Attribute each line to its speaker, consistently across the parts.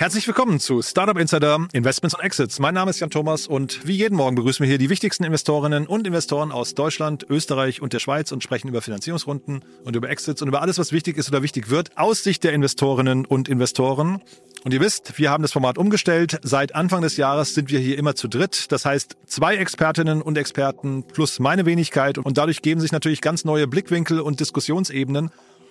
Speaker 1: Herzlich willkommen zu Startup Insider Investments und Exits. Mein Name ist Jan Thomas und wie jeden Morgen begrüßen wir hier die wichtigsten Investorinnen und Investoren aus Deutschland, Österreich und der Schweiz und sprechen über Finanzierungsrunden und über Exits und über alles, was wichtig ist oder wichtig wird aus Sicht der Investorinnen und Investoren. Und ihr wisst, wir haben das Format umgestellt. Seit Anfang des Jahres sind wir hier immer zu dritt. Das heißt, zwei Expertinnen und Experten plus meine Wenigkeit. Und dadurch geben sich natürlich ganz neue Blickwinkel und Diskussionsebenen.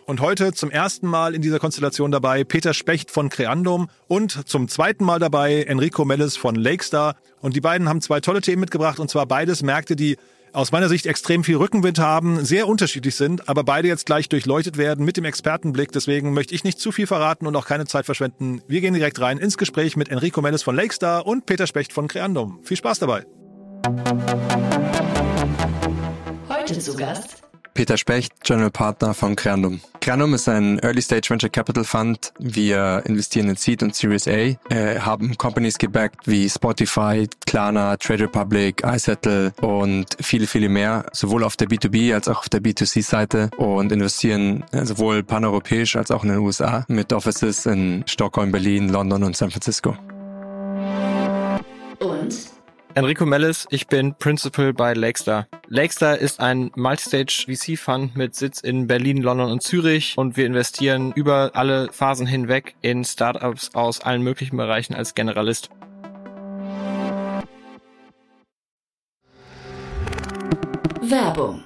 Speaker 1: Und heute zum ersten Mal in dieser Konstellation dabei Peter Specht von Creandum und zum zweiten Mal dabei Enrico Melles von Lakestar. Und die beiden haben zwei tolle Themen mitgebracht und zwar beides Märkte, die aus meiner Sicht extrem viel Rückenwind haben, sehr unterschiedlich sind, aber beide jetzt gleich durchleuchtet werden mit dem Expertenblick. Deswegen möchte ich nicht zu viel verraten und auch keine Zeit verschwenden. Wir gehen direkt rein ins Gespräch mit Enrico Melles von Lakestar und Peter Specht von Creandum. Viel Spaß dabei.
Speaker 2: Heute zu Gast
Speaker 3: Peter Specht, General Partner von Creandum. Creandum ist ein Early Stage Venture Capital Fund. Wir investieren in Seed und Series A, äh, haben Companies gebackt wie Spotify, Klarna, Trade Republic, iSettle und viele, viele mehr, sowohl auf der B2B als auch auf der B2C-Seite und investieren äh, sowohl paneuropäisch als auch in den USA mit Offices in Stockholm, Berlin, London und San Francisco.
Speaker 4: Enrico Mellis, ich bin Principal bei Lakestar. Lakestar ist ein Multistage VC Fund mit Sitz in Berlin, London und Zürich und wir investieren über alle Phasen hinweg in Startups aus allen möglichen Bereichen als Generalist.
Speaker 2: Werbung.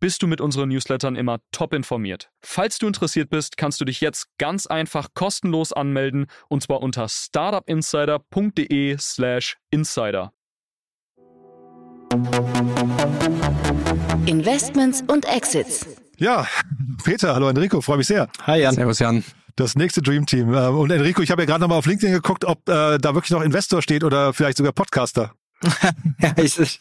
Speaker 5: bist du mit unseren Newslettern immer top informiert. Falls du interessiert bist, kannst du dich jetzt ganz einfach kostenlos anmelden und zwar unter startupinsider.de/slash insider.
Speaker 2: Investments und Exits.
Speaker 1: Ja, Peter, hallo Enrico, freue mich sehr.
Speaker 4: Hi Jan.
Speaker 3: Servus Jan.
Speaker 1: Das nächste Dream Team. Äh, Und Enrico, ich habe ja gerade nochmal auf LinkedIn geguckt, ob äh, da wirklich noch Investor steht oder vielleicht sogar Podcaster.
Speaker 4: Ja, ich, ich,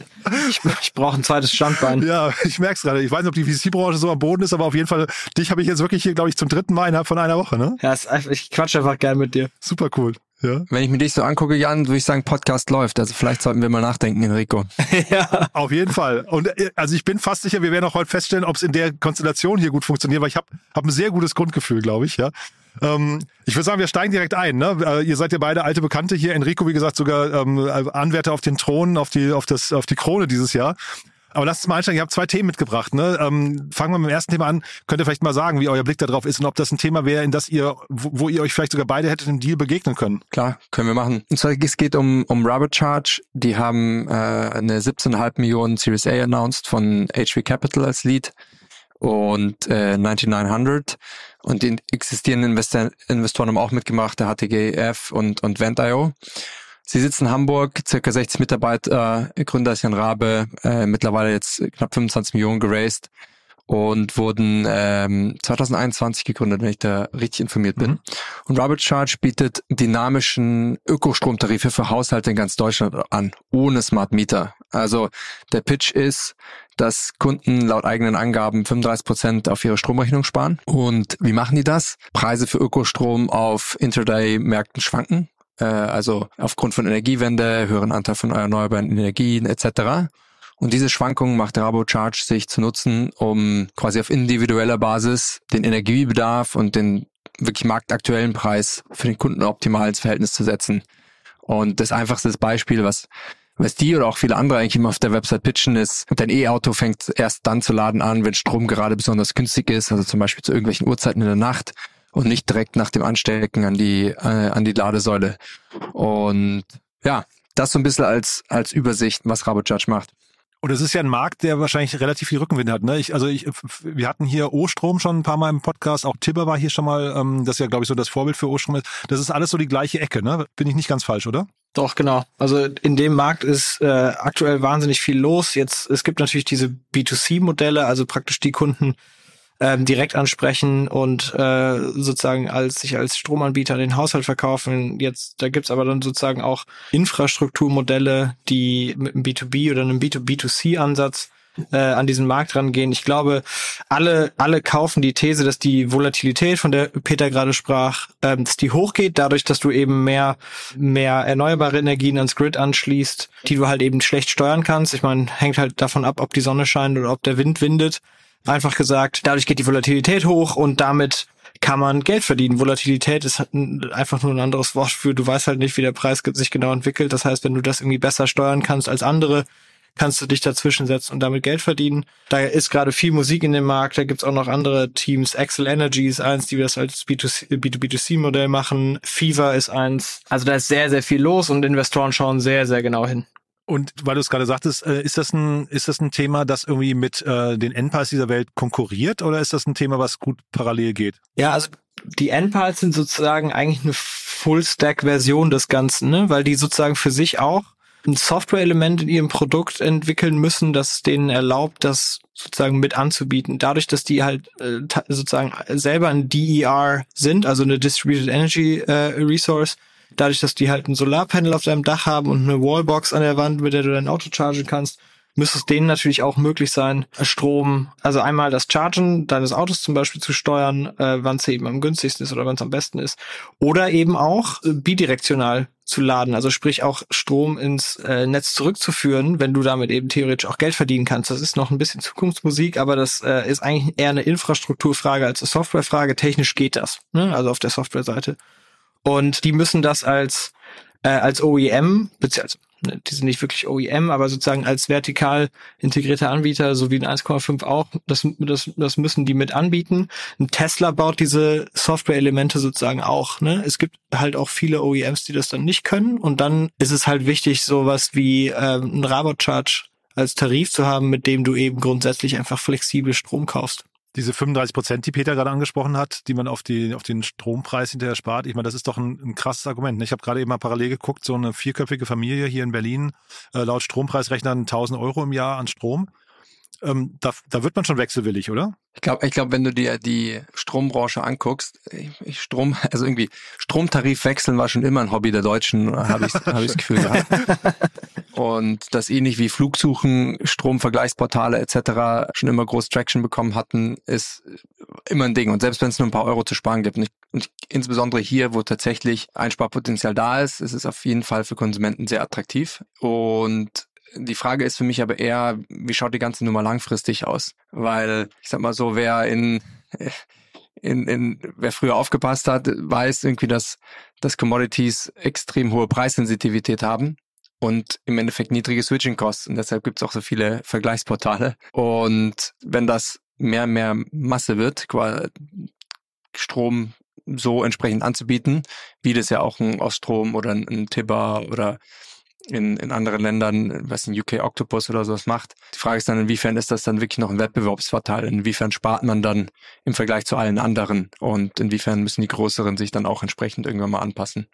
Speaker 4: ich, brauche ein zweites Standbein.
Speaker 1: Ja, ich merk's gerade. Ich weiß nicht, ob die VC-Branche so am Boden ist, aber auf jeden Fall, dich habe ich jetzt wirklich hier, glaube ich, zum dritten Mal innerhalb von einer Woche, ne?
Speaker 4: Ja, ich quatsch einfach gern mit dir.
Speaker 1: Super cool. Ja.
Speaker 3: Wenn ich mir dich so angucke, Jan, würde ich sagen, Podcast läuft. Also vielleicht sollten wir mal nachdenken, Enrico.
Speaker 4: ja.
Speaker 1: Auf jeden Fall. Und äh, also ich bin fast sicher, wir werden auch heute feststellen, ob es in der Konstellation hier gut funktioniert, weil ich habe hab ein sehr gutes Grundgefühl, glaube ich, ja. Ähm, ich würde sagen, wir steigen direkt ein. Ne? Äh, ihr seid ja beide alte Bekannte hier. Enrico, wie gesagt, sogar ähm, Anwärter auf den Thron, auf die, auf das, auf die Krone dieses Jahr. Aber lasst uns mal einsteigen. Ihr habt zwei Themen mitgebracht. Ne? Ähm, fangen wir mit dem ersten Thema an. Könnt ihr vielleicht mal sagen, wie euer Blick darauf ist und ob das ein Thema wäre, in das ihr, wo, wo ihr euch vielleicht sogar beide hättet im Deal begegnen können.
Speaker 3: Klar, können wir machen. Und zwar es geht um, um Rubber Charge. Die haben äh, eine 17,5 Millionen Series A announced von HV Capital als Lead und äh, 9900 und die existierenden Investor Investoren haben auch mitgemacht, der HTGF und, und Vent.io. Sie sitzen in Hamburg, circa 60 Mitarbeiter, Gründer ist Jan Rabe, äh, mittlerweile jetzt knapp 25 Millionen geraced und wurden ähm, 2021 gegründet, wenn ich da richtig informiert bin.
Speaker 1: Mhm.
Speaker 3: Und Robert Charge bietet dynamischen Ökostromtarife für Haushalte in ganz Deutschland an, ohne Smart Meter. Also der Pitch ist, dass Kunden laut eigenen Angaben 35 Prozent auf ihre Stromrechnung sparen. Und wie machen die das? Preise für Ökostrom auf Intraday-Märkten schwanken. Äh, also aufgrund von Energiewende, höheren Anteil von erneuerbaren Energien etc. Und diese Schwankungen macht RaboCharge sich zu nutzen, um quasi auf individueller Basis den Energiebedarf und den wirklich marktaktuellen Preis für den Kunden optimal ins Verhältnis zu setzen. Und das einfachste Beispiel, was was die oder auch viele andere eigentlich immer auf der Website pitchen, ist, dein E-Auto fängt erst dann zu laden an, wenn Strom gerade besonders günstig ist, also zum Beispiel zu irgendwelchen Uhrzeiten in der Nacht und nicht direkt nach dem Anstecken an die, äh, an die Ladesäule. Und ja, das so ein bisschen als, als Übersicht, was RaboCharge macht.
Speaker 1: Und es ist ja ein Markt, der wahrscheinlich relativ viel Rückenwind hat. Ne? Ich, also ich, wir hatten hier O-Strom schon ein paar Mal im Podcast, auch Tibber war hier schon mal, ähm, das ja, glaube ich, so das Vorbild für O-Strom ist. Das ist alles so die gleiche Ecke, ne? Bin ich nicht ganz falsch, oder?
Speaker 4: Doch, genau. Also in dem Markt ist äh, aktuell wahnsinnig viel los. Jetzt, es gibt natürlich diese B2C-Modelle, also praktisch die Kunden ähm, direkt ansprechen und äh, sozusagen als sich als Stromanbieter an den Haushalt verkaufen. Jetzt, da gibt's aber dann sozusagen auch Infrastrukturmodelle, die mit einem B2B oder einem B2B2C-Ansatz äh, an diesen Markt rangehen. Ich glaube, alle, alle kaufen die These, dass die Volatilität, von der Peter gerade sprach, ähm, dass die hochgeht, dadurch, dass du eben mehr, mehr erneuerbare Energien ans Grid anschließt, die du halt eben schlecht steuern kannst. Ich meine, hängt halt davon ab, ob die Sonne scheint oder ob der Wind windet. Einfach gesagt, dadurch geht die Volatilität hoch und damit kann man Geld verdienen. Volatilität ist einfach nur ein anderes Wort für, du weißt halt nicht, wie der Preis sich genau entwickelt. Das heißt, wenn du das irgendwie besser steuern kannst als andere, kannst du dich dazwischen setzen und damit Geld verdienen. Da ist gerade viel Musik in dem Markt, da gibt's auch noch andere Teams. Excel Energy ist eins, die das als B2B2C-Modell machen. Fever ist eins. Also da ist sehr, sehr viel los und Investoren schauen sehr, sehr genau hin.
Speaker 1: Und weil du es gerade sagtest, äh, ist das ein ist das ein Thema, das irgendwie mit äh, den Endpals dieser Welt konkurriert oder ist das ein Thema, was gut parallel geht?
Speaker 4: Ja, also die Endpals sind sozusagen eigentlich eine Full-Stack-Version des Ganzen, ne? weil die sozusagen für sich auch ein Software-Element in ihrem Produkt entwickeln müssen, das denen erlaubt, das sozusagen mit anzubieten. Dadurch, dass die halt äh, sozusagen selber ein DER sind, also eine Distributed Energy äh, Resource, dadurch, dass die halt ein Solarpanel auf deinem Dach haben und eine Wallbox an der Wand, mit der du dein Auto chargen kannst, müsste es denen natürlich auch möglich sein, Strom, also einmal das Chargen deines Autos zum Beispiel zu steuern, äh, wann es eben am günstigsten ist oder wann es am besten ist. Oder eben auch äh, bidirektional zu laden, also sprich auch Strom ins äh, Netz zurückzuführen, wenn du damit eben theoretisch auch Geld verdienen kannst. Das ist noch ein bisschen Zukunftsmusik, aber das äh, ist eigentlich eher eine Infrastrukturfrage als eine Softwarefrage. Technisch geht das, ne? also auf der Softwareseite. Und die müssen das als, äh, als OEM, beziehungsweise ne, die sind nicht wirklich OEM, aber sozusagen als vertikal integrierter Anbieter, so wie ein 1,5 auch, das, das, das müssen die mit anbieten. Ein Tesla baut diese Software-Elemente sozusagen auch. Ne? Es gibt halt auch viele OEMs, die das dann nicht können. Und dann ist es halt wichtig, sowas wie ähm, ein Rabot-Charge als Tarif zu haben, mit dem du eben grundsätzlich einfach flexibel Strom kaufst
Speaker 1: diese 35 Prozent, die Peter gerade angesprochen hat, die man auf, die, auf den Strompreis hinterher spart, ich meine, das ist doch ein, ein krasses Argument. Ne? Ich habe gerade eben mal parallel geguckt, so eine vierköpfige Familie hier in Berlin, äh, laut Strompreisrechnern 1000 Euro im Jahr an Strom. Ähm, da, da wird man schon wechselwillig, oder?
Speaker 3: Ich glaube, ich glaub, wenn du dir die Strombranche anguckst, ich, Strom, also irgendwie Stromtarif wechseln war schon immer ein Hobby der Deutschen, habe ich, hab ich das Gefühl gehabt. Und das ähnlich wie Flugsuchen, Stromvergleichsportale etc. schon immer groß Traction bekommen hatten, ist immer ein Ding. Und selbst wenn es nur ein paar Euro zu sparen gibt, und, ich, und insbesondere hier, wo tatsächlich Einsparpotenzial da ist, ist es auf jeden Fall für Konsumenten sehr attraktiv. Und die Frage ist für mich aber eher, wie schaut die ganze Nummer langfristig aus? Weil, ich sag mal so, wer in, in, in wer früher aufgepasst hat, weiß irgendwie, dass, dass Commodities extrem hohe Preissensitivität haben und im Endeffekt niedrige Switching-Costs. Und deshalb gibt es auch so viele Vergleichsportale. Und wenn das mehr und mehr Masse wird, Strom so entsprechend anzubieten, wie das ja auch ein Oststrom oder ein Tibber oder in, in anderen Ländern, was in UK Octopus oder sowas macht. Die Frage ist dann, inwiefern ist das dann wirklich noch ein Wettbewerbsvorteil? Inwiefern spart man dann im Vergleich zu allen anderen? Und inwiefern müssen die Größeren sich dann auch entsprechend irgendwann mal anpassen?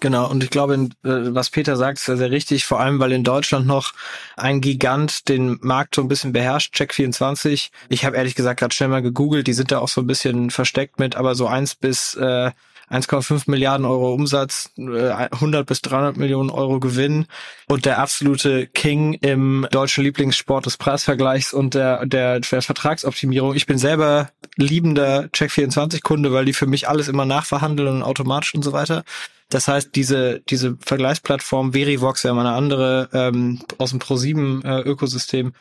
Speaker 4: Genau, und ich glaube, äh, was Peter sagt, ist sehr, sehr richtig, vor allem weil in Deutschland noch ein Gigant den Markt so ein bisschen beherrscht, Check24. Ich habe ehrlich gesagt gerade schnell mal gegoogelt, die sind da auch so ein bisschen versteckt mit, aber so eins bis äh, 1,5 Milliarden Euro Umsatz, 100 äh, bis 300 Millionen Euro Gewinn und der absolute King im deutschen Lieblingssport des Preisvergleichs und der, der, der Vertragsoptimierung. Ich bin selber liebender Check24-Kunde, weil die für mich alles immer nachverhandeln und automatisch und so weiter. Das heißt, diese, diese Vergleichsplattform Verivox, ja mal eine andere ähm, aus dem Pro7-Ökosystem, äh,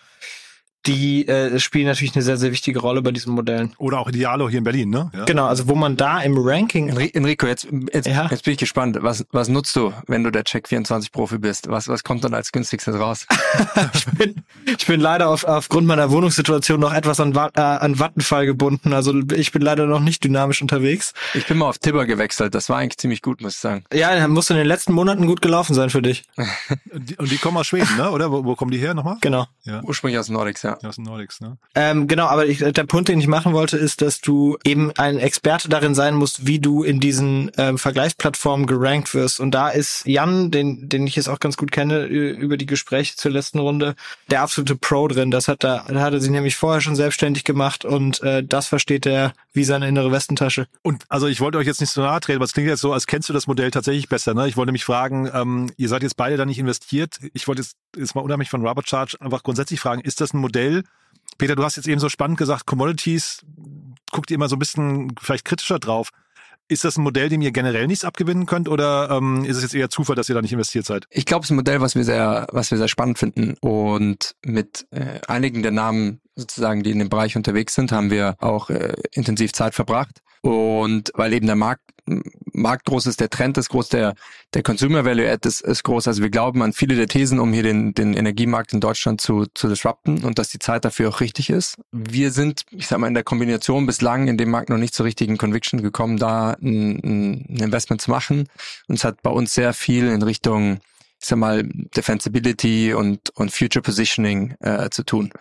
Speaker 4: die äh, spielen natürlich eine sehr, sehr wichtige Rolle bei diesen Modellen.
Speaker 1: Oder auch Idealo hier in Berlin, ne?
Speaker 4: Ja. Genau, also wo man da im Ranking.
Speaker 3: Enrico, jetzt, jetzt, ja. jetzt bin ich gespannt. Was, was nutzt du, wenn du der Check24-Profi bist? Was, was kommt dann als günstigstes raus?
Speaker 4: ich, bin, ich bin leider auf, aufgrund meiner Wohnungssituation noch etwas an, äh, an Vattenfall gebunden. Also ich bin leider noch nicht dynamisch unterwegs.
Speaker 3: Ich bin mal auf Tibber gewechselt. Das war eigentlich ziemlich gut, muss ich sagen.
Speaker 4: Ja, muss in den letzten Monaten gut gelaufen sein für dich.
Speaker 1: und die kommen aus Schweden, ne? Oder wo, wo kommen die her nochmal?
Speaker 4: Genau.
Speaker 3: Ja. Ursprünglich aus Nordics, ja.
Speaker 1: Das sind Nordics, ne?
Speaker 4: Ähm, genau, aber ich, der Punkt, den ich machen wollte, ist, dass du eben ein Experte darin sein musst, wie du in diesen ähm, Vergleichsplattformen gerankt wirst. Und da ist Jan, den, den ich jetzt auch ganz gut kenne, über die Gespräche zur letzten Runde, der absolute Pro drin. Das hat er, da hat er sich nämlich vorher schon selbstständig gemacht und äh, das versteht er wie seine innere Westentasche.
Speaker 1: Und also ich wollte euch jetzt nicht so nahe treten, aber es klingt jetzt so, als kennst du das Modell tatsächlich besser. Ne? Ich wollte mich fragen, ähm, ihr seid jetzt beide da nicht investiert. Ich wollte jetzt, jetzt mal unabhängig von Robert Charge einfach grundsätzlich fragen, ist das ein Modell? Peter, du hast jetzt eben so spannend gesagt, Commodities, guckt ihr immer so ein bisschen vielleicht kritischer drauf. Ist das ein Modell, dem ihr generell nichts abgewinnen könnt oder ähm, ist es jetzt eher Zufall, dass ihr da nicht investiert seid?
Speaker 3: Ich glaube, es ist ein Modell, was wir sehr, was wir sehr spannend finden. Und mit äh, einigen der Namen sozusagen, die in dem Bereich unterwegs sind, haben wir auch äh, intensiv Zeit verbracht. Und weil eben der Markt, Markt groß ist, der Trend ist groß, der, der Consumer Value Add ist, ist groß. Also wir glauben an viele der Thesen, um hier den, den Energiemarkt in Deutschland zu, zu disrupten und dass die Zeit dafür auch richtig ist. Wir sind, ich sag mal, in der Kombination bislang in dem Markt noch nicht zur richtigen Conviction gekommen, da ein, ein Investment zu machen. Und es hat bei uns sehr viel in Richtung, ich sag mal, Defensibility und, und Future Positioning äh, zu tun.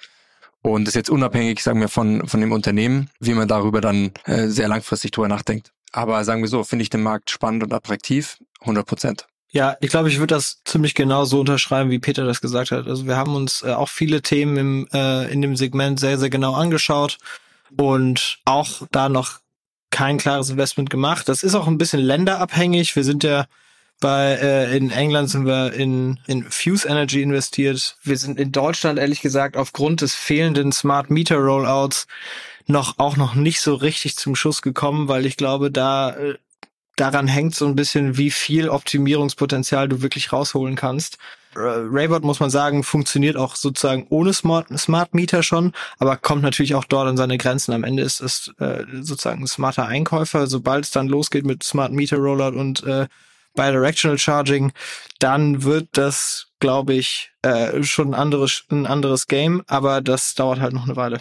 Speaker 3: Und das ist jetzt unabhängig, sagen wir, von, von dem Unternehmen, wie man darüber dann äh, sehr langfristig drüber nachdenkt. Aber sagen wir so, finde ich den Markt spannend und attraktiv, 100 Prozent.
Speaker 4: Ja, ich glaube, ich würde das ziemlich genau so unterschreiben, wie Peter das gesagt hat. Also wir haben uns äh, auch viele Themen im, äh, in dem Segment sehr, sehr genau angeschaut und auch da noch kein klares Investment gemacht. Das ist auch ein bisschen länderabhängig. Wir sind ja bei äh, in England sind wir in, in Fuse Energy investiert. Wir sind in Deutschland ehrlich gesagt aufgrund des fehlenden Smart Meter Rollouts noch auch noch nicht so richtig zum Schuss gekommen, weil ich glaube, da äh, daran hängt so ein bisschen, wie viel Optimierungspotenzial du wirklich rausholen kannst. Raybot muss man sagen, funktioniert auch sozusagen ohne Smart, Smart Meter schon, aber kommt natürlich auch dort an seine Grenzen. Am Ende ist es äh, sozusagen ein smarter Einkäufer. Sobald es dann losgeht mit Smart Meter Rollout und äh, Bidirectional Charging, dann wird das, glaube ich, äh, schon ein anderes, ein anderes Game, aber das dauert halt noch eine Weile.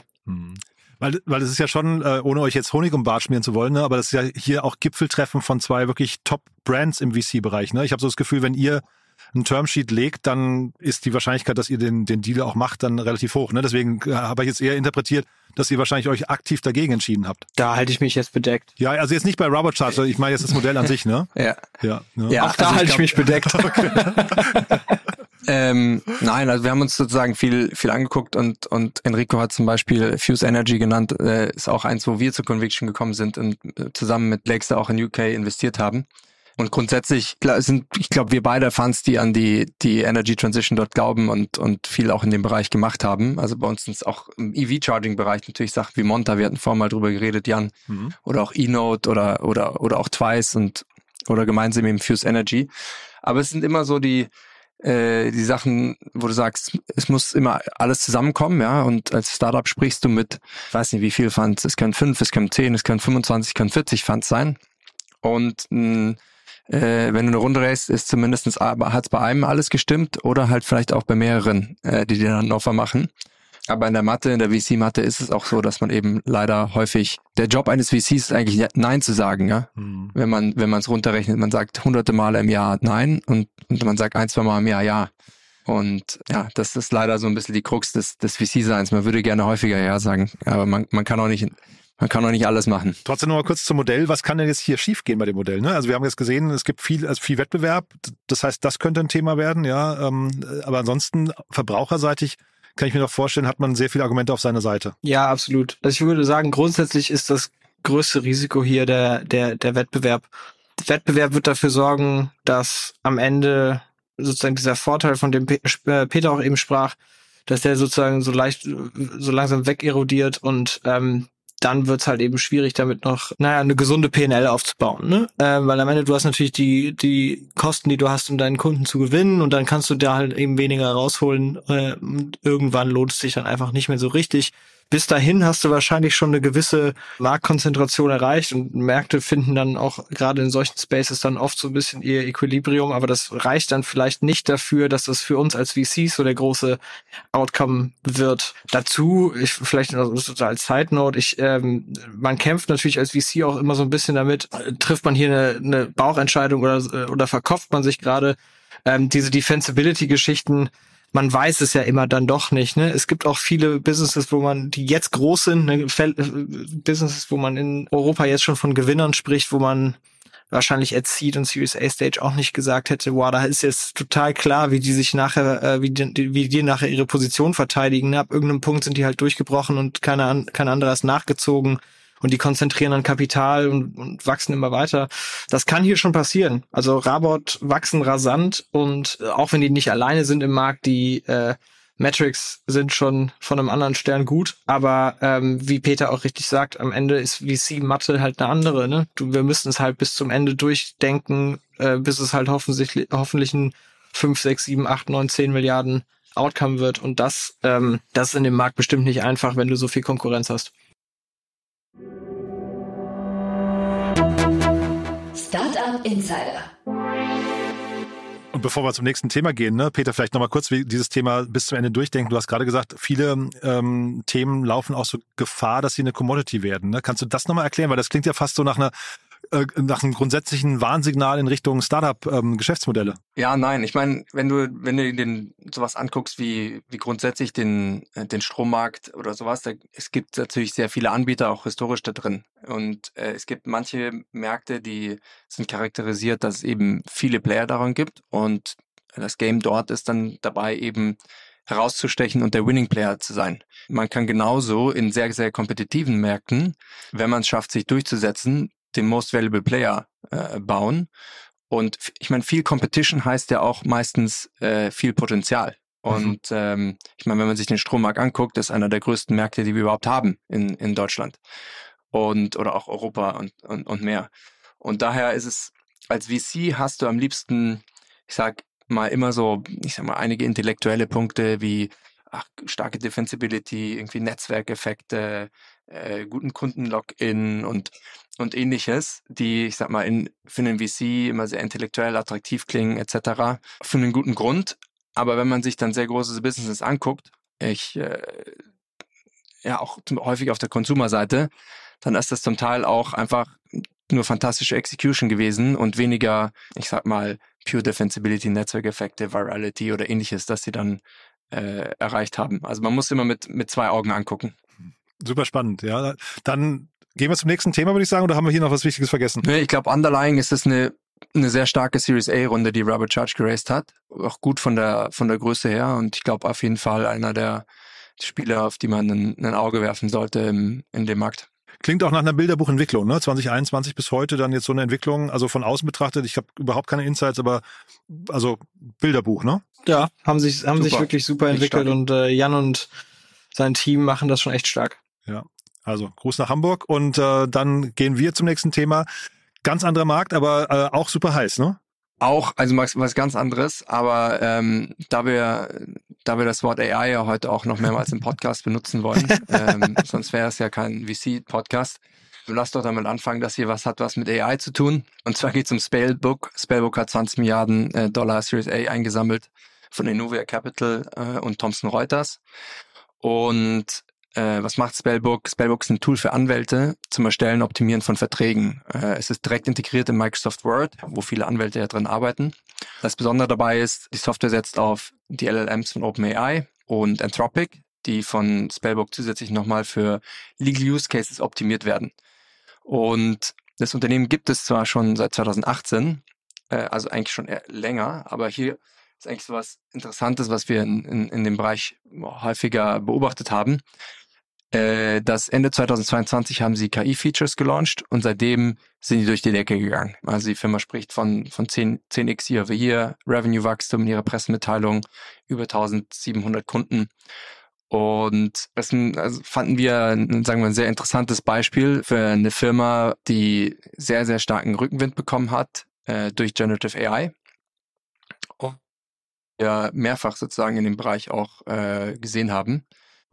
Speaker 1: Weil, weil es ist ja schon, äh, ohne euch jetzt Honig um Bart schmieren zu wollen, ne, aber das ist ja hier auch Gipfeltreffen von zwei wirklich Top-Brands im VC-Bereich. Ne? Ich habe so das Gefühl, wenn ihr ein Termsheet legt, dann ist die Wahrscheinlichkeit, dass ihr den, den Deal auch macht, dann relativ hoch. Ne? Deswegen äh, habe ich jetzt eher interpretiert, dass ihr wahrscheinlich euch aktiv dagegen entschieden habt.
Speaker 4: Da halte ich mich jetzt bedeckt.
Speaker 1: Ja, also jetzt nicht bei Robert Charter, ich meine jetzt das Modell an sich, ne?
Speaker 3: Ja.
Speaker 1: Ja, ne?
Speaker 4: ja auch da also halte ich, ich mich bedeckt.
Speaker 3: ähm, nein, also wir haben uns sozusagen viel, viel angeguckt und, und Enrico hat zum Beispiel Fuse Energy genannt, äh, ist auch eins, wo wir zur Conviction gekommen sind und äh, zusammen mit Lakester auch in UK investiert haben. Und grundsätzlich sind, ich glaube, wir beide Fans, die an die, die Energy Transition dort glauben und, und viel auch in dem Bereich gemacht haben. Also bei uns sind es auch im EV-Charging-Bereich natürlich Sachen wie Monta, wir hatten vorhin mal drüber geredet, Jan, mhm. oder auch E-Note oder, oder, oder auch Twice und, oder gemeinsam eben Fuse Energy. Aber es sind immer so die, äh, die Sachen, wo du sagst, es muss immer alles zusammenkommen, ja, und als Startup sprichst du mit, weiß nicht wie viel Funds, es können fünf, es können zehn, es können 25, es können 40 Funds sein. Und mh, äh, wenn du eine Runde racest, ist zumindestens hat es bei einem alles gestimmt oder halt vielleicht auch bei mehreren, äh, die dir dann Offer machen. Aber in der Mathe, in der VC-Mathe ist es auch so, dass man eben leider häufig, der Job eines VCs ist eigentlich Nein zu sagen, ja. Mhm. Wenn man, wenn man es runterrechnet, man sagt hunderte Male im Jahr Nein und, und man sagt ein, zwei Mal im Jahr Ja. Und ja, das ist leider so ein bisschen die Krux des, des VC-Seins. Man würde gerne häufiger Ja sagen, aber man, man kann auch nicht man kann auch nicht alles machen.
Speaker 1: Trotzdem noch mal kurz zum Modell. Was kann denn jetzt hier schiefgehen bei dem Modell? Ne? Also wir haben jetzt gesehen, es gibt viel, also viel Wettbewerb. Das heißt, das könnte ein Thema werden, ja. Ähm, aber ansonsten verbraucherseitig kann ich mir doch vorstellen, hat man sehr viele Argumente auf seiner Seite.
Speaker 4: Ja, absolut. Also ich würde sagen, grundsätzlich ist das größte Risiko hier der, der, der Wettbewerb. Der Wettbewerb wird dafür sorgen, dass am Ende sozusagen dieser Vorteil, von dem äh, Peter auch eben sprach, dass der sozusagen so leicht, so langsam wegerodiert und ähm, dann wird's halt eben schwierig, damit noch, naja, eine gesunde PNL aufzubauen, ne? Äh, weil am Ende du hast natürlich die, die Kosten, die du hast, um deinen Kunden zu gewinnen und dann kannst du da halt eben weniger rausholen. Äh, irgendwann lohnt es sich dann einfach nicht mehr so richtig bis dahin hast du wahrscheinlich schon eine gewisse Marktkonzentration erreicht und Märkte finden dann auch gerade in solchen Spaces dann oft so ein bisschen ihr Equilibrium, aber das reicht dann vielleicht nicht dafür, dass das für uns als VCs so der große Outcome wird. Dazu, ich vielleicht als Side Note, ich, ähm, man kämpft natürlich als VC auch immer so ein bisschen damit, trifft man hier eine, eine Bauchentscheidung oder, oder verkopft man sich gerade ähm, diese Defensibility-Geschichten man weiß es ja immer dann doch nicht. Ne? Es gibt auch viele Businesses, wo man, die jetzt groß sind, ne? Businesses, wo man in Europa jetzt schon von Gewinnern spricht, wo man wahrscheinlich at Seed und Series A Stage auch nicht gesagt hätte, wow, da ist jetzt total klar, wie die sich nachher, äh, wie, die, wie die nachher ihre Position verteidigen. Ab irgendeinem Punkt sind die halt durchgebrochen und keiner, kein anderer ist nachgezogen und die konzentrieren an Kapital und, und wachsen immer weiter. Das kann hier schon passieren. Also Rabot wachsen rasant und äh, auch wenn die nicht alleine sind im Markt, die äh, Metrics sind schon von einem anderen Stern gut, aber ähm, wie Peter auch richtig sagt, am Ende ist VC Mathe halt eine andere. Ne? Du, wir müssen es halt bis zum Ende durchdenken, äh, bis es halt hoffentlich, hoffentlich ein 5, 6, 7, 8, 9, 10 Milliarden Outcome wird. Und das, ähm, das ist in dem Markt bestimmt nicht einfach, wenn du so viel Konkurrenz hast.
Speaker 2: Startup Insider.
Speaker 1: Und bevor wir zum nächsten Thema gehen, ne, Peter, vielleicht nochmal kurz dieses Thema bis zum Ende durchdenken. Du hast gerade gesagt, viele ähm, Themen laufen auch so Gefahr, dass sie eine Commodity werden. Ne? Kannst du das nochmal erklären? Weil das klingt ja fast so nach einer äh, nach einem grundsätzlichen Warnsignal in Richtung Startup-Geschäftsmodelle. Ähm,
Speaker 3: ja, nein. Ich meine, wenn du, wenn du den sowas anguckst wie, wie grundsätzlich den, äh, den Strommarkt oder sowas, da, es gibt natürlich sehr viele Anbieter auch historisch da drin. Und äh, es gibt manche Märkte, die sind charakterisiert, dass es eben viele Player daran gibt. Und das Game dort ist dann dabei eben herauszustechen und der Winning Player zu sein. Man kann genauso in sehr, sehr kompetitiven Märkten, wenn man es schafft, sich durchzusetzen, den Most Valuable Player äh, bauen. Und ich meine, viel Competition heißt ja auch meistens äh, viel Potenzial. Mhm. Und mhm. ähm, ich meine, wenn man sich den Strommarkt anguckt, das ist einer der größten Märkte, die wir überhaupt haben in, in Deutschland. Und oder auch Europa und, und, und mehr. Und daher ist es, als VC hast du am liebsten, ich sag mal, immer so, ich sag mal, einige intellektuelle Punkte wie ach, starke Defensibility, irgendwie Netzwerkeffekte, äh, guten Kundenlogin und und ähnliches, die, ich sag mal, in, für einen VC immer sehr intellektuell attraktiv klingen, etc. Für einen guten Grund. Aber wenn man sich dann sehr große Businesses anguckt, ich äh, ja auch häufig auf der Konsumerseite, dann ist das zum Teil auch einfach nur fantastische Execution gewesen und weniger, ich sag mal, Pure Defensibility, Netzwerkeffekte, Virality oder ähnliches, das sie dann äh, erreicht haben. Also man muss immer mit, mit zwei Augen angucken.
Speaker 1: Super spannend, ja. Dann gehen wir zum nächsten Thema, würde ich sagen, oder haben wir hier noch was Wichtiges vergessen?
Speaker 3: Nee, ich glaube, underlying ist es eine, eine sehr starke Series A-Runde, die Robert Church geraced hat. Auch gut von der, von der Größe her und ich glaube auf jeden Fall einer der Spieler, auf die man ein, ein Auge werfen sollte im, in dem Markt.
Speaker 1: Klingt auch nach einer Bilderbuchentwicklung, ne? 2021 bis heute dann jetzt so eine Entwicklung, also von außen betrachtet, ich habe überhaupt keine Insights, aber also Bilderbuch, ne?
Speaker 4: Ja, haben sich haben super. sich wirklich super entwickelt und äh, Jan und sein Team machen das schon echt stark.
Speaker 1: Ja, also Gruß nach Hamburg und äh, dann gehen wir zum nächsten Thema. Ganz anderer Markt, aber äh, auch super heiß, ne?
Speaker 3: Auch, also was, was ganz anderes, aber ähm, da wir da wir das Wort AI ja heute auch noch mehrmals im Podcast benutzen wollen, ähm, sonst wäre es ja kein VC-Podcast. Lass doch damit anfangen, dass hier was hat was mit AI zu tun. Und zwar geht es um Spellbook. Spellbook hat 20 Milliarden äh, Dollar Series A eingesammelt von Innovia Capital äh, und Thomson Reuters. Und äh, was macht Spellbook? Spellbook ist ein Tool für Anwälte zum Erstellen und Optimieren von Verträgen. Äh, es ist direkt integriert in Microsoft Word, wo viele Anwälte ja drin arbeiten. Das Besondere dabei ist, die Software setzt auf die LLMs von OpenAI und Anthropic, die von Spellbook zusätzlich nochmal für Legal Use Cases optimiert werden. Und das Unternehmen gibt es zwar schon seit 2018, äh, also eigentlich schon länger, aber hier ist eigentlich so was Interessantes, was wir in, in, in dem Bereich häufiger beobachtet haben. Äh, das Ende 2022 haben sie KI-Features gelauncht und seitdem sind die durch die Decke gegangen. Also die Firma spricht von, von 10, 10x Year over Year, Revenue-Wachstum in ihrer Pressemitteilung, über 1700 Kunden. Und das also fanden wir, sagen wir, ein sehr interessantes Beispiel für eine Firma, die sehr, sehr starken Rückenwind bekommen hat äh, durch Generative AI. Und wir mehrfach sozusagen in dem Bereich auch äh, gesehen haben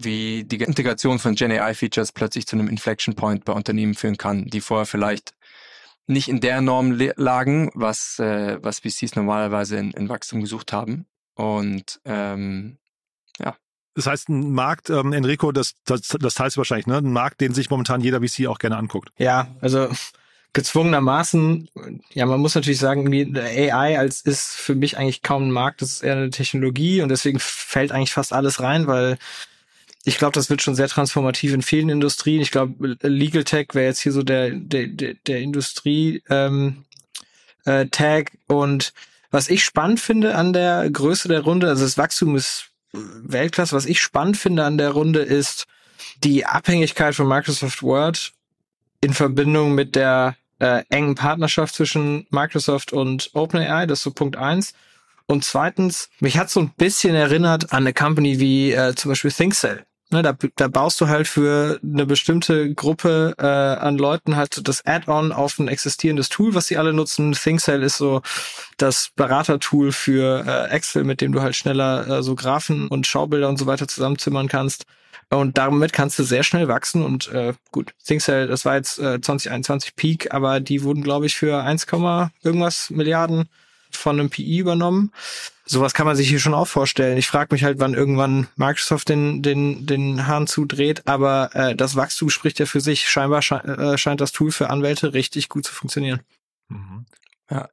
Speaker 3: wie die Integration von Gen AI Features plötzlich zu einem Inflection Point bei Unternehmen führen kann, die vorher vielleicht nicht in der Norm lagen, was, äh, was VCs normalerweise in, in Wachstum gesucht haben. Und ähm, ja.
Speaker 1: Das heißt, ein Markt, ähm, Enrico, das, das, das teilst du wahrscheinlich, ne? Ein Markt, den sich momentan jeder VC auch gerne anguckt.
Speaker 4: Ja, also gezwungenermaßen, ja, man muss natürlich sagen, AI als ist für mich eigentlich kaum ein Markt, das ist eher eine Technologie und deswegen fällt eigentlich fast alles rein, weil ich glaube, das wird schon sehr transformativ in vielen Industrien. Ich glaube, Legal Tech wäre jetzt hier so der, der, der, Industrie ähm, äh, Tag und was ich spannend finde an der Größe der Runde, also das Wachstum ist Weltklasse, was ich spannend finde an der Runde ist die Abhängigkeit von Microsoft Word in Verbindung mit der äh, engen Partnerschaft zwischen Microsoft und OpenAI, das ist so Punkt eins. Und zweitens, mich hat so ein bisschen erinnert an eine Company wie äh, zum Beispiel ThinkCell. Ne, da, da baust du halt für eine bestimmte Gruppe äh, an Leuten halt das Add-on auf ein existierendes Tool, was sie alle nutzen. ThinkCell ist so das Beratertool für äh, Excel, mit dem du halt schneller äh, so Graphen und Schaubilder und so weiter zusammenzimmern kannst. Und damit kannst du sehr schnell wachsen und äh, gut, ThinkCell, das war jetzt äh, 2021 Peak, aber die wurden, glaube ich, für 1, irgendwas Milliarden von einem PI übernommen. Sowas kann man sich hier schon auch vorstellen. Ich frage mich halt, wann irgendwann Microsoft den, den, den Hahn zudreht, aber äh, das Wachstum spricht ja für sich. Scheinbar sche äh, scheint das Tool für Anwälte richtig gut zu funktionieren.
Speaker 3: Mhm. Ja.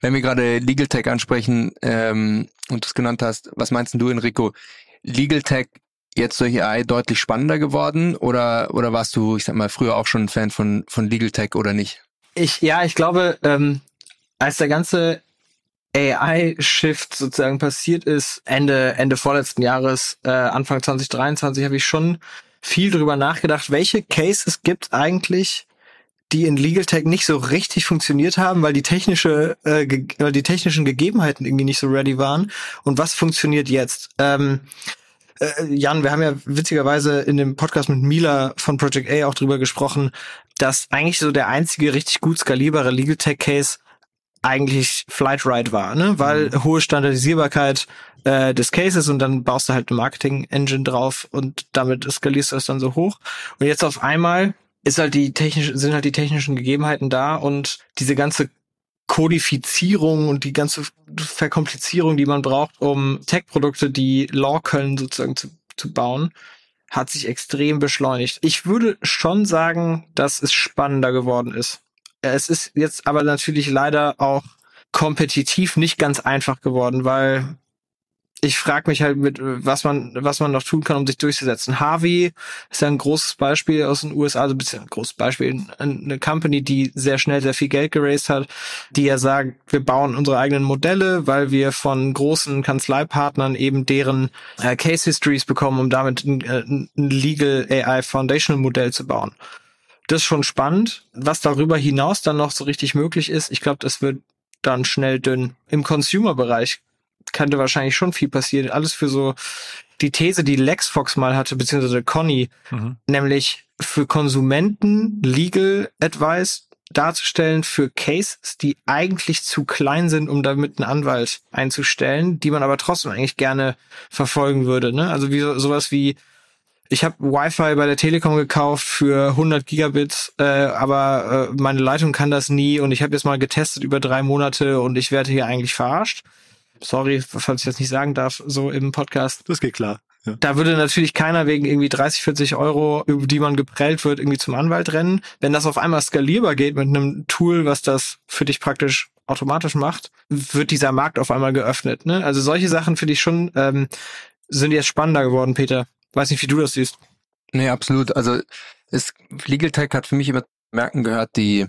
Speaker 3: Wenn wir gerade Legal Tech ansprechen ähm, und du es genannt hast, was meinst du, Enrico? Legal Tech jetzt durch AI deutlich spannender geworden oder, oder warst du, ich sag mal, früher auch schon ein Fan von, von Legal Tech oder nicht?
Speaker 4: Ich, ja, ich glaube, ähm, als der ganze AI-Shift sozusagen passiert ist, Ende, Ende vorletzten Jahres, äh, Anfang 2023, habe ich schon viel drüber nachgedacht, welche Cases gibt eigentlich, die in Legal Tech nicht so richtig funktioniert haben, weil die technische, äh, weil die technischen Gegebenheiten irgendwie nicht so ready waren. Und was funktioniert jetzt? Ähm, äh, Jan, wir haben ja witzigerweise in dem Podcast mit Mila von Project A auch drüber gesprochen, dass eigentlich so der einzige richtig gut skalierbare Legal Tech Case eigentlich Flight Ride war, ne? Weil mhm. hohe Standardisierbarkeit äh, des Cases und dann baust du halt eine Marketing Engine drauf und damit skalierst du es dann so hoch. Und jetzt auf einmal ist halt die technisch, sind halt die technischen Gegebenheiten da und diese ganze Kodifizierung und die ganze Verkomplizierung, die man braucht, um Tech-Produkte, die Law können, sozusagen zu, zu bauen, hat sich extrem beschleunigt. Ich würde schon sagen, dass es spannender geworden ist. Es ist jetzt aber natürlich leider auch kompetitiv nicht ganz einfach geworden, weil ich frage mich halt mit, was man, was man noch tun kann, um sich durchzusetzen. Harvey ist ja ein großes Beispiel aus den USA, also ein großes Beispiel, eine Company, die sehr schnell sehr viel Geld geraced hat, die ja sagt, wir bauen unsere eigenen Modelle, weil wir von großen Kanzleipartnern eben deren äh, Case Histories bekommen, um damit ein, äh, ein Legal AI Foundational Modell zu bauen. Das ist schon spannend. Was darüber hinaus dann noch so richtig möglich ist, ich glaube, das wird dann schnell dünn. Im Consumer-Bereich könnte wahrscheinlich schon viel passieren. Alles für so die These, die LexFox mal hatte, beziehungsweise Conny, mhm. nämlich für Konsumenten Legal Advice darzustellen für Cases, die eigentlich zu klein sind, um damit einen Anwalt einzustellen, die man aber trotzdem eigentlich gerne verfolgen würde. Ne? Also wie sowas wie ich habe Wi-Fi bei der Telekom gekauft für 100 Gigabits, äh, aber äh, meine Leitung kann das nie und ich habe jetzt mal getestet über drei Monate und ich werde hier eigentlich verarscht sorry, falls ich das nicht sagen darf, so im Podcast.
Speaker 1: Das geht klar.
Speaker 4: Ja. Da würde natürlich keiner wegen irgendwie 30, 40 Euro, über die man geprellt wird, irgendwie zum Anwalt rennen. Wenn das auf einmal skalierbar geht mit einem Tool, was das für dich praktisch automatisch macht, wird dieser Markt auf einmal geöffnet. Ne? Also solche Sachen finde ich schon, ähm, sind jetzt spannender geworden, Peter. Weiß nicht, wie du das siehst.
Speaker 3: Nee, absolut. Also es, Legal Tech hat für mich immer Merken gehört, die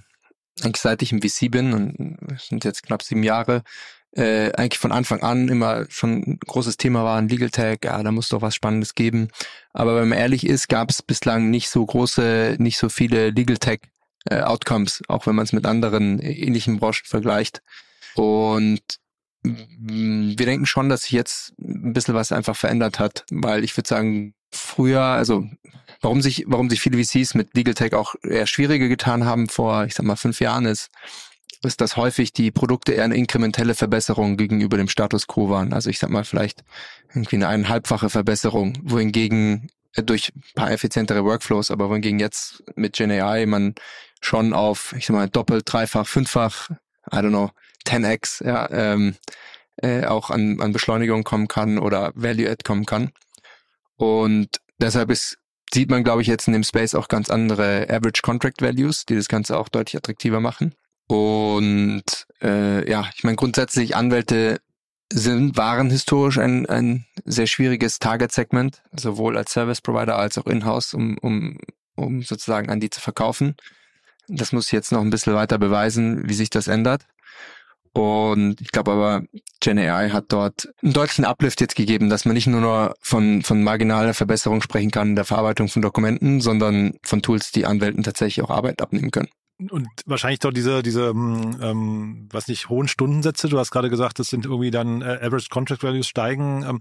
Speaker 3: eigentlich seit ich im VC bin und sind jetzt knapp sieben Jahre, äh, eigentlich von Anfang an immer schon ein großes Thema war, ein Legal Tag, ja, da muss doch was Spannendes geben. Aber wenn man ehrlich ist, gab es bislang nicht so große, nicht so viele Legal Tech äh, Outcomes, auch wenn man es mit anderen ähnlichen Branchen vergleicht. Und wir denken schon, dass sich jetzt ein bisschen was einfach verändert hat, weil ich würde sagen, früher, also warum sich, warum sich viele VCs mit Legal Tech auch eher schwieriger getan haben vor, ich sag mal, fünf Jahren ist, ist, dass häufig die Produkte eher eine inkrementelle Verbesserung gegenüber dem Status quo waren. Also ich sag mal vielleicht irgendwie eine eineinhalbfache Verbesserung, wohingegen äh, durch ein paar effizientere Workflows, aber wohingegen jetzt mit GenAI man schon auf, ich sag mal, doppelt, dreifach, fünffach, I don't know, 10x, ja, ähm, äh, auch an, an Beschleunigung kommen kann oder Value-Add kommen kann. Und deshalb ist sieht man, glaube ich, jetzt in dem Space auch ganz andere Average Contract Values, die das Ganze auch deutlich attraktiver machen. Und äh, ja, ich meine, grundsätzlich Anwälte sind, waren historisch ein, ein sehr schwieriges Target-Segment, sowohl als Service-Provider als auch in-house, um, um, um sozusagen an die zu verkaufen. Das muss ich jetzt noch ein bisschen weiter beweisen, wie sich das ändert. Und ich glaube aber, GenAI hat dort einen deutlichen Uplift jetzt gegeben, dass man nicht nur noch von, von marginaler Verbesserung sprechen kann in der Verarbeitung von Dokumenten, sondern von Tools, die Anwälten tatsächlich auch Arbeit abnehmen können.
Speaker 1: Und wahrscheinlich doch diese, diese, hm, ähm, was nicht, hohen Stundensätze. Du hast gerade gesagt, das sind irgendwie dann äh, Average Contract Values steigen. Ähm,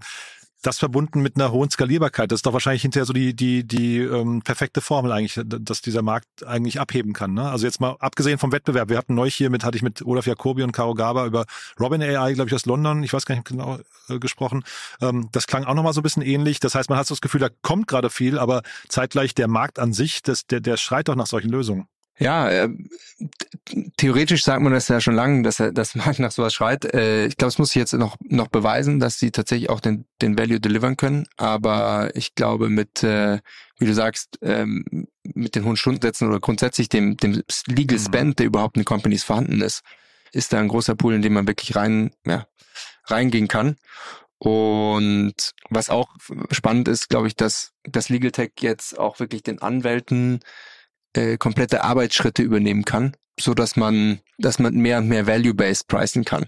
Speaker 1: das verbunden mit einer hohen Skalierbarkeit, das ist doch wahrscheinlich hinterher so die, die, die ähm, perfekte Formel eigentlich, dass dieser Markt eigentlich abheben kann. Ne? Also jetzt mal abgesehen vom Wettbewerb, wir hatten neulich hier mit, hatte ich mit Olaf Jacobi und Caro Gaba über Robin AI, glaube ich, aus London, ich weiß gar nicht genau, äh, gesprochen. Ähm, das klang auch nochmal so ein bisschen ähnlich. Das heißt, man hat so das Gefühl, da kommt gerade viel, aber zeitgleich der Markt an sich, das, der, der schreit doch nach solchen Lösungen.
Speaker 3: Ja, äh, theoretisch sagt man das ja schon lange, dass er das Markt nach sowas schreit. Äh, ich glaube, es muss sich jetzt noch noch beweisen, dass sie tatsächlich auch den den Value delivern können. Aber ich glaube, mit äh, wie du sagst, ähm, mit den hohen Stundensätzen oder grundsätzlich dem dem Legal mhm. Spend, der überhaupt in Companies vorhanden ist, ist da ein großer Pool, in dem man wirklich rein ja, reingehen kann. Und was auch spannend ist, glaube ich, dass das Legal Tech jetzt auch wirklich den Anwälten äh, komplette Arbeitsschritte übernehmen kann, so dass man, dass man mehr und mehr Value-based pricen kann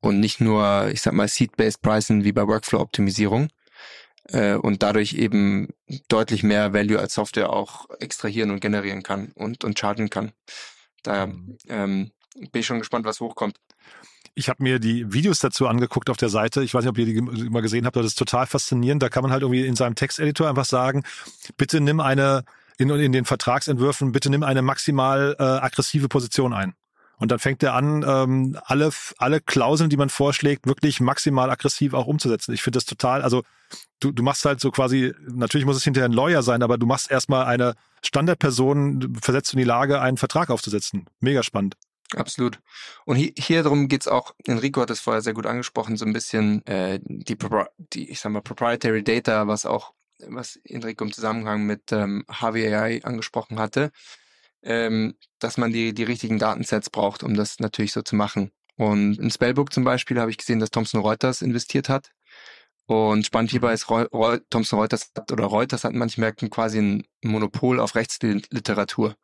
Speaker 3: und nicht nur, ich sag mal, Seed-based pricen wie bei Workflow-Optimisierung äh, und dadurch eben deutlich mehr Value als Software auch extrahieren und generieren kann und, und chargen kann. Daher ähm, bin ich schon gespannt, was hochkommt.
Speaker 1: Ich habe mir die Videos dazu angeguckt auf der Seite. Ich weiß nicht, ob ihr die mal gesehen habt, aber das ist total faszinierend. Da kann man halt irgendwie in seinem Texteditor einfach sagen, bitte nimm eine in, in den Vertragsentwürfen, bitte nimm eine maximal äh, aggressive Position ein. Und dann fängt er an, ähm, alle, alle Klauseln, die man vorschlägt, wirklich maximal aggressiv auch umzusetzen. Ich finde das total, also du, du machst halt so quasi, natürlich muss es hinterher ein Lawyer sein, aber du machst erstmal eine Standardperson, versetzt in die Lage, einen Vertrag aufzusetzen. Mega spannend.
Speaker 3: Absolut. Und hier, hier darum geht's auch, Enrico hat es vorher sehr gut angesprochen, so ein bisschen äh, die, die, ich sag mal, Proprietary Data, was auch was Enrico im Zusammenhang mit ähm, HWAI angesprochen hatte, ähm, dass man die, die richtigen Datensets braucht, um das natürlich so zu machen. Und in Spellbook zum Beispiel habe ich gesehen, dass Thomson Reuters investiert hat. Und spannend hierbei ist, Reu Reu Thomson Reuters hat, oder Reuters hat in manchen Märkten quasi ein Monopol auf Rechtsliteratur.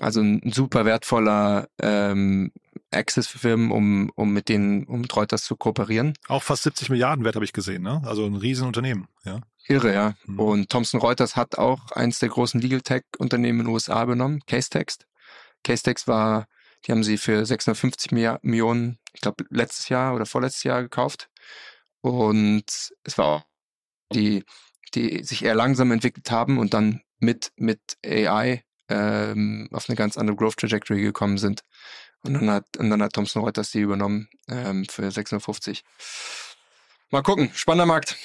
Speaker 3: Also ein super wertvoller ähm, Access für Firmen, um, um mit denen, um mit Reuters zu kooperieren.
Speaker 1: Auch fast 70 Milliarden wert habe ich gesehen, ne? Also ein Riesenunternehmen, ja.
Speaker 3: Irre, ja. Mhm. Und Thomson Reuters hat auch eins der großen Legal Tech Unternehmen in den USA übernommen, Casetext. Casetext war, die haben sie für 650 Millionen, ich glaube, letztes Jahr oder vorletztes Jahr gekauft. Und es war auch die, die sich eher langsam entwickelt haben und dann mit, mit AI ähm, auf eine ganz andere Growth Trajectory gekommen sind. Und dann hat, und dann hat Thomson Reuters die übernommen ähm, für 650. Mal gucken, spannender Markt.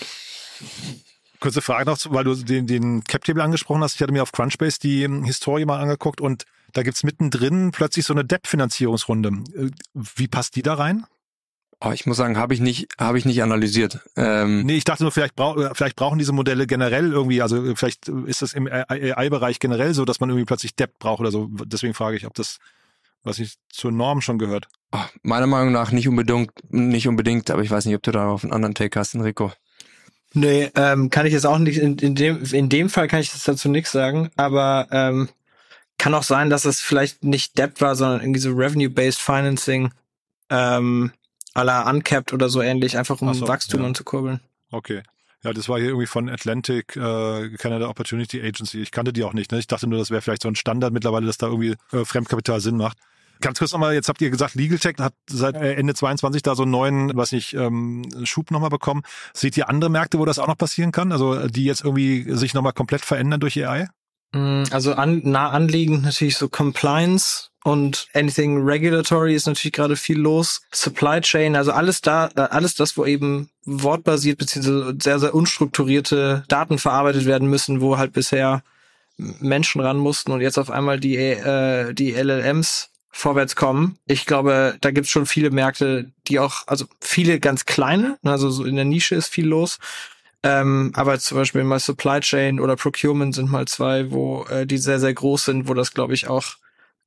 Speaker 1: Kurze Frage noch, weil du den, den Cap-Table angesprochen hast. Ich hatte mir auf Crunchbase die ähm, Historie mal angeguckt und da gibt's mittendrin plötzlich so eine Debt-Finanzierungsrunde. Äh, wie passt die da rein?
Speaker 3: Oh, ich muss sagen, habe ich nicht, habe ich nicht analysiert.
Speaker 1: Ähm nee, ich dachte nur, vielleicht, brauch, äh, vielleicht brauchen diese Modelle generell irgendwie, also äh, vielleicht ist das im AI-Bereich generell so, dass man irgendwie plötzlich Debt braucht oder so. Deswegen frage ich, ob das, was ich zur Norm schon gehört.
Speaker 3: Oh, meiner Meinung nach nicht unbedingt, nicht unbedingt, aber ich weiß nicht, ob du darauf einen anderen Take hast, Enrico.
Speaker 4: Nee, ähm, kann ich jetzt auch nicht, in, in, dem, in dem Fall kann ich das dazu nichts sagen, aber ähm, kann auch sein, dass es vielleicht nicht Debt war, sondern irgendwie so Revenue-Based Financing ähm, à la Uncapped oder so ähnlich, einfach um so, Wachstum ja. anzukurbeln.
Speaker 1: Okay. Ja, das war hier irgendwie von Atlantic äh, Canada Opportunity Agency. Ich kannte die auch nicht. Ne? Ich dachte nur, das wäre vielleicht so ein Standard mittlerweile, dass da irgendwie äh, Fremdkapital Sinn macht. Ganz kurz nochmal, jetzt habt ihr gesagt, Legal Tech hat seit äh, Ende 22 da so einen neuen, was nicht, ähm, Schub nochmal bekommen. Seht ihr andere Märkte, wo das auch noch passieren kann? Also die jetzt irgendwie sich nochmal komplett verändern durch AI?
Speaker 4: Mm, also an, nah anliegend natürlich so Compliance und anything regulatory ist natürlich gerade viel los. Supply Chain, also alles da, äh, alles das, wo eben wortbasiert beziehungsweise sehr, sehr unstrukturierte Daten verarbeitet werden müssen, wo halt bisher Menschen ran mussten und jetzt auf einmal die, äh, die LLMs vorwärts kommen. Ich glaube, da gibt's schon viele Märkte, die auch, also viele ganz kleine, also so in der Nische ist viel los. Ähm, aber zum Beispiel mal Supply Chain oder Procurement sind mal zwei, wo äh, die sehr, sehr groß sind, wo das, glaube ich, auch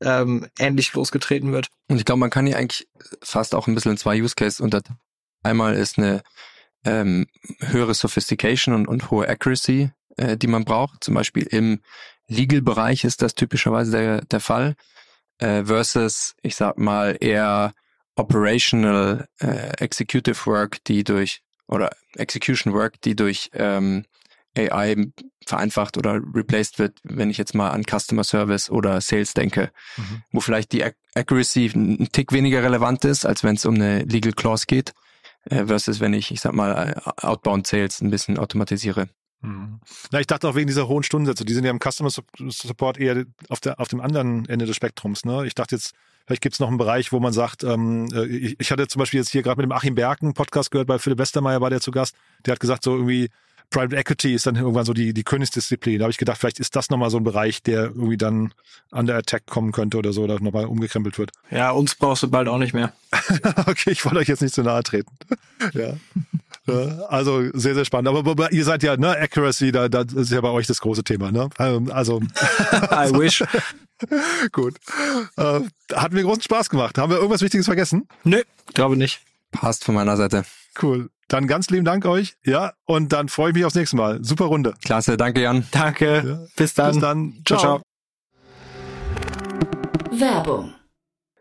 Speaker 4: ähm, ähnlich losgetreten wird.
Speaker 3: Und ich glaube, man kann hier eigentlich fast auch ein bisschen in zwei Use Cases unter. Einmal ist eine ähm, höhere Sophistication und, und hohe Accuracy, äh, die man braucht. Zum Beispiel im Legal-Bereich ist das typischerweise der, der Fall. Äh, versus, ich sag mal, eher operational äh, executive work, die durch oder execution work, die durch ähm, AI vereinfacht oder replaced wird, wenn ich jetzt mal an Customer Service oder Sales denke, mhm. wo vielleicht die Accuracy ein Tick weniger relevant ist, als wenn es um eine Legal Clause geht, äh, versus wenn ich, ich sag mal, äh, Outbound Sales ein bisschen automatisiere.
Speaker 1: Mhm. Na, ich dachte auch wegen dieser hohen Stundensätze, die sind ja im Customer Support eher auf, der, auf dem anderen Ende des Spektrums. Ne? Ich dachte jetzt, vielleicht gibt es noch einen Bereich, wo man sagt, ähm, äh, ich, ich hatte zum Beispiel jetzt hier gerade mit dem Achim Berken Podcast gehört, bei Philipp Westermeier war der zu Gast, der hat gesagt, so irgendwie, Private Equity ist dann irgendwann so die, die Königsdisziplin. Da habe ich gedacht, vielleicht ist das nochmal so ein Bereich, der irgendwie dann an der Attack kommen könnte oder so, oder nochmal umgekrempelt wird.
Speaker 4: Ja, uns brauchst du bald auch nicht mehr.
Speaker 1: okay, ich wollte euch jetzt nicht zu nahe treten. ja. Also sehr, sehr spannend. Aber, aber, ihr seid ja, ne, Accuracy, da, da ist ja bei euch das große Thema, ne? Ähm, also.
Speaker 4: I wish.
Speaker 1: Gut. Äh, hat mir großen Spaß gemacht. Haben wir irgendwas Wichtiges vergessen?
Speaker 4: Nö, glaube nicht.
Speaker 3: Passt von meiner Seite.
Speaker 1: Cool. Dann ganz lieben Dank euch. Ja, und dann freue ich mich aufs nächste Mal. Super Runde.
Speaker 3: Klasse, danke Jan.
Speaker 4: Danke. Ja. Bis dann.
Speaker 1: Bis dann. Ciao, ciao.
Speaker 2: Werbung.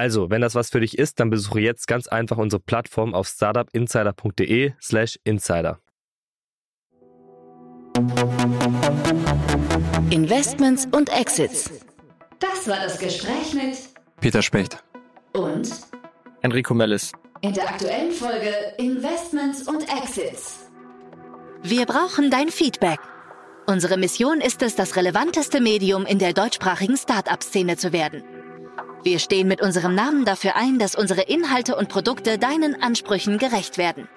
Speaker 6: Also, wenn das was für dich ist, dann besuche jetzt ganz einfach unsere Plattform auf startupinsider.de slash insider.
Speaker 2: Investments und Exits. Das war das Gespräch mit
Speaker 3: Peter Specht
Speaker 2: und
Speaker 4: Enrico Mellis.
Speaker 2: In der aktuellen Folge Investments und Exits.
Speaker 7: Wir brauchen dein Feedback. Unsere Mission ist es, das relevanteste Medium in der deutschsprachigen Start-up-Szene zu werden. Wir stehen mit unserem Namen dafür ein, dass unsere Inhalte und Produkte deinen Ansprüchen gerecht werden.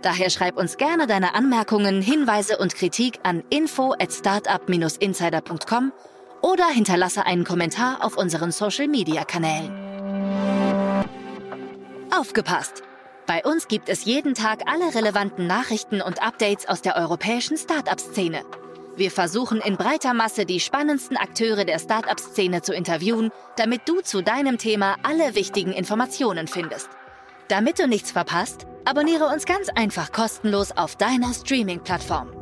Speaker 7: Daher schreib uns gerne deine Anmerkungen, Hinweise und Kritik an info at startup-insider.com oder hinterlasse einen Kommentar auf unseren Social-Media-Kanälen. Aufgepasst! Bei uns gibt es jeden Tag alle relevanten Nachrichten und Updates aus der europäischen Startup-Szene. Wir versuchen in breiter Masse die spannendsten Akteure der Startup-Szene zu interviewen, damit du zu deinem Thema alle wichtigen Informationen findest. Damit du nichts verpasst, abonniere uns ganz einfach kostenlos auf deiner Streaming-Plattform.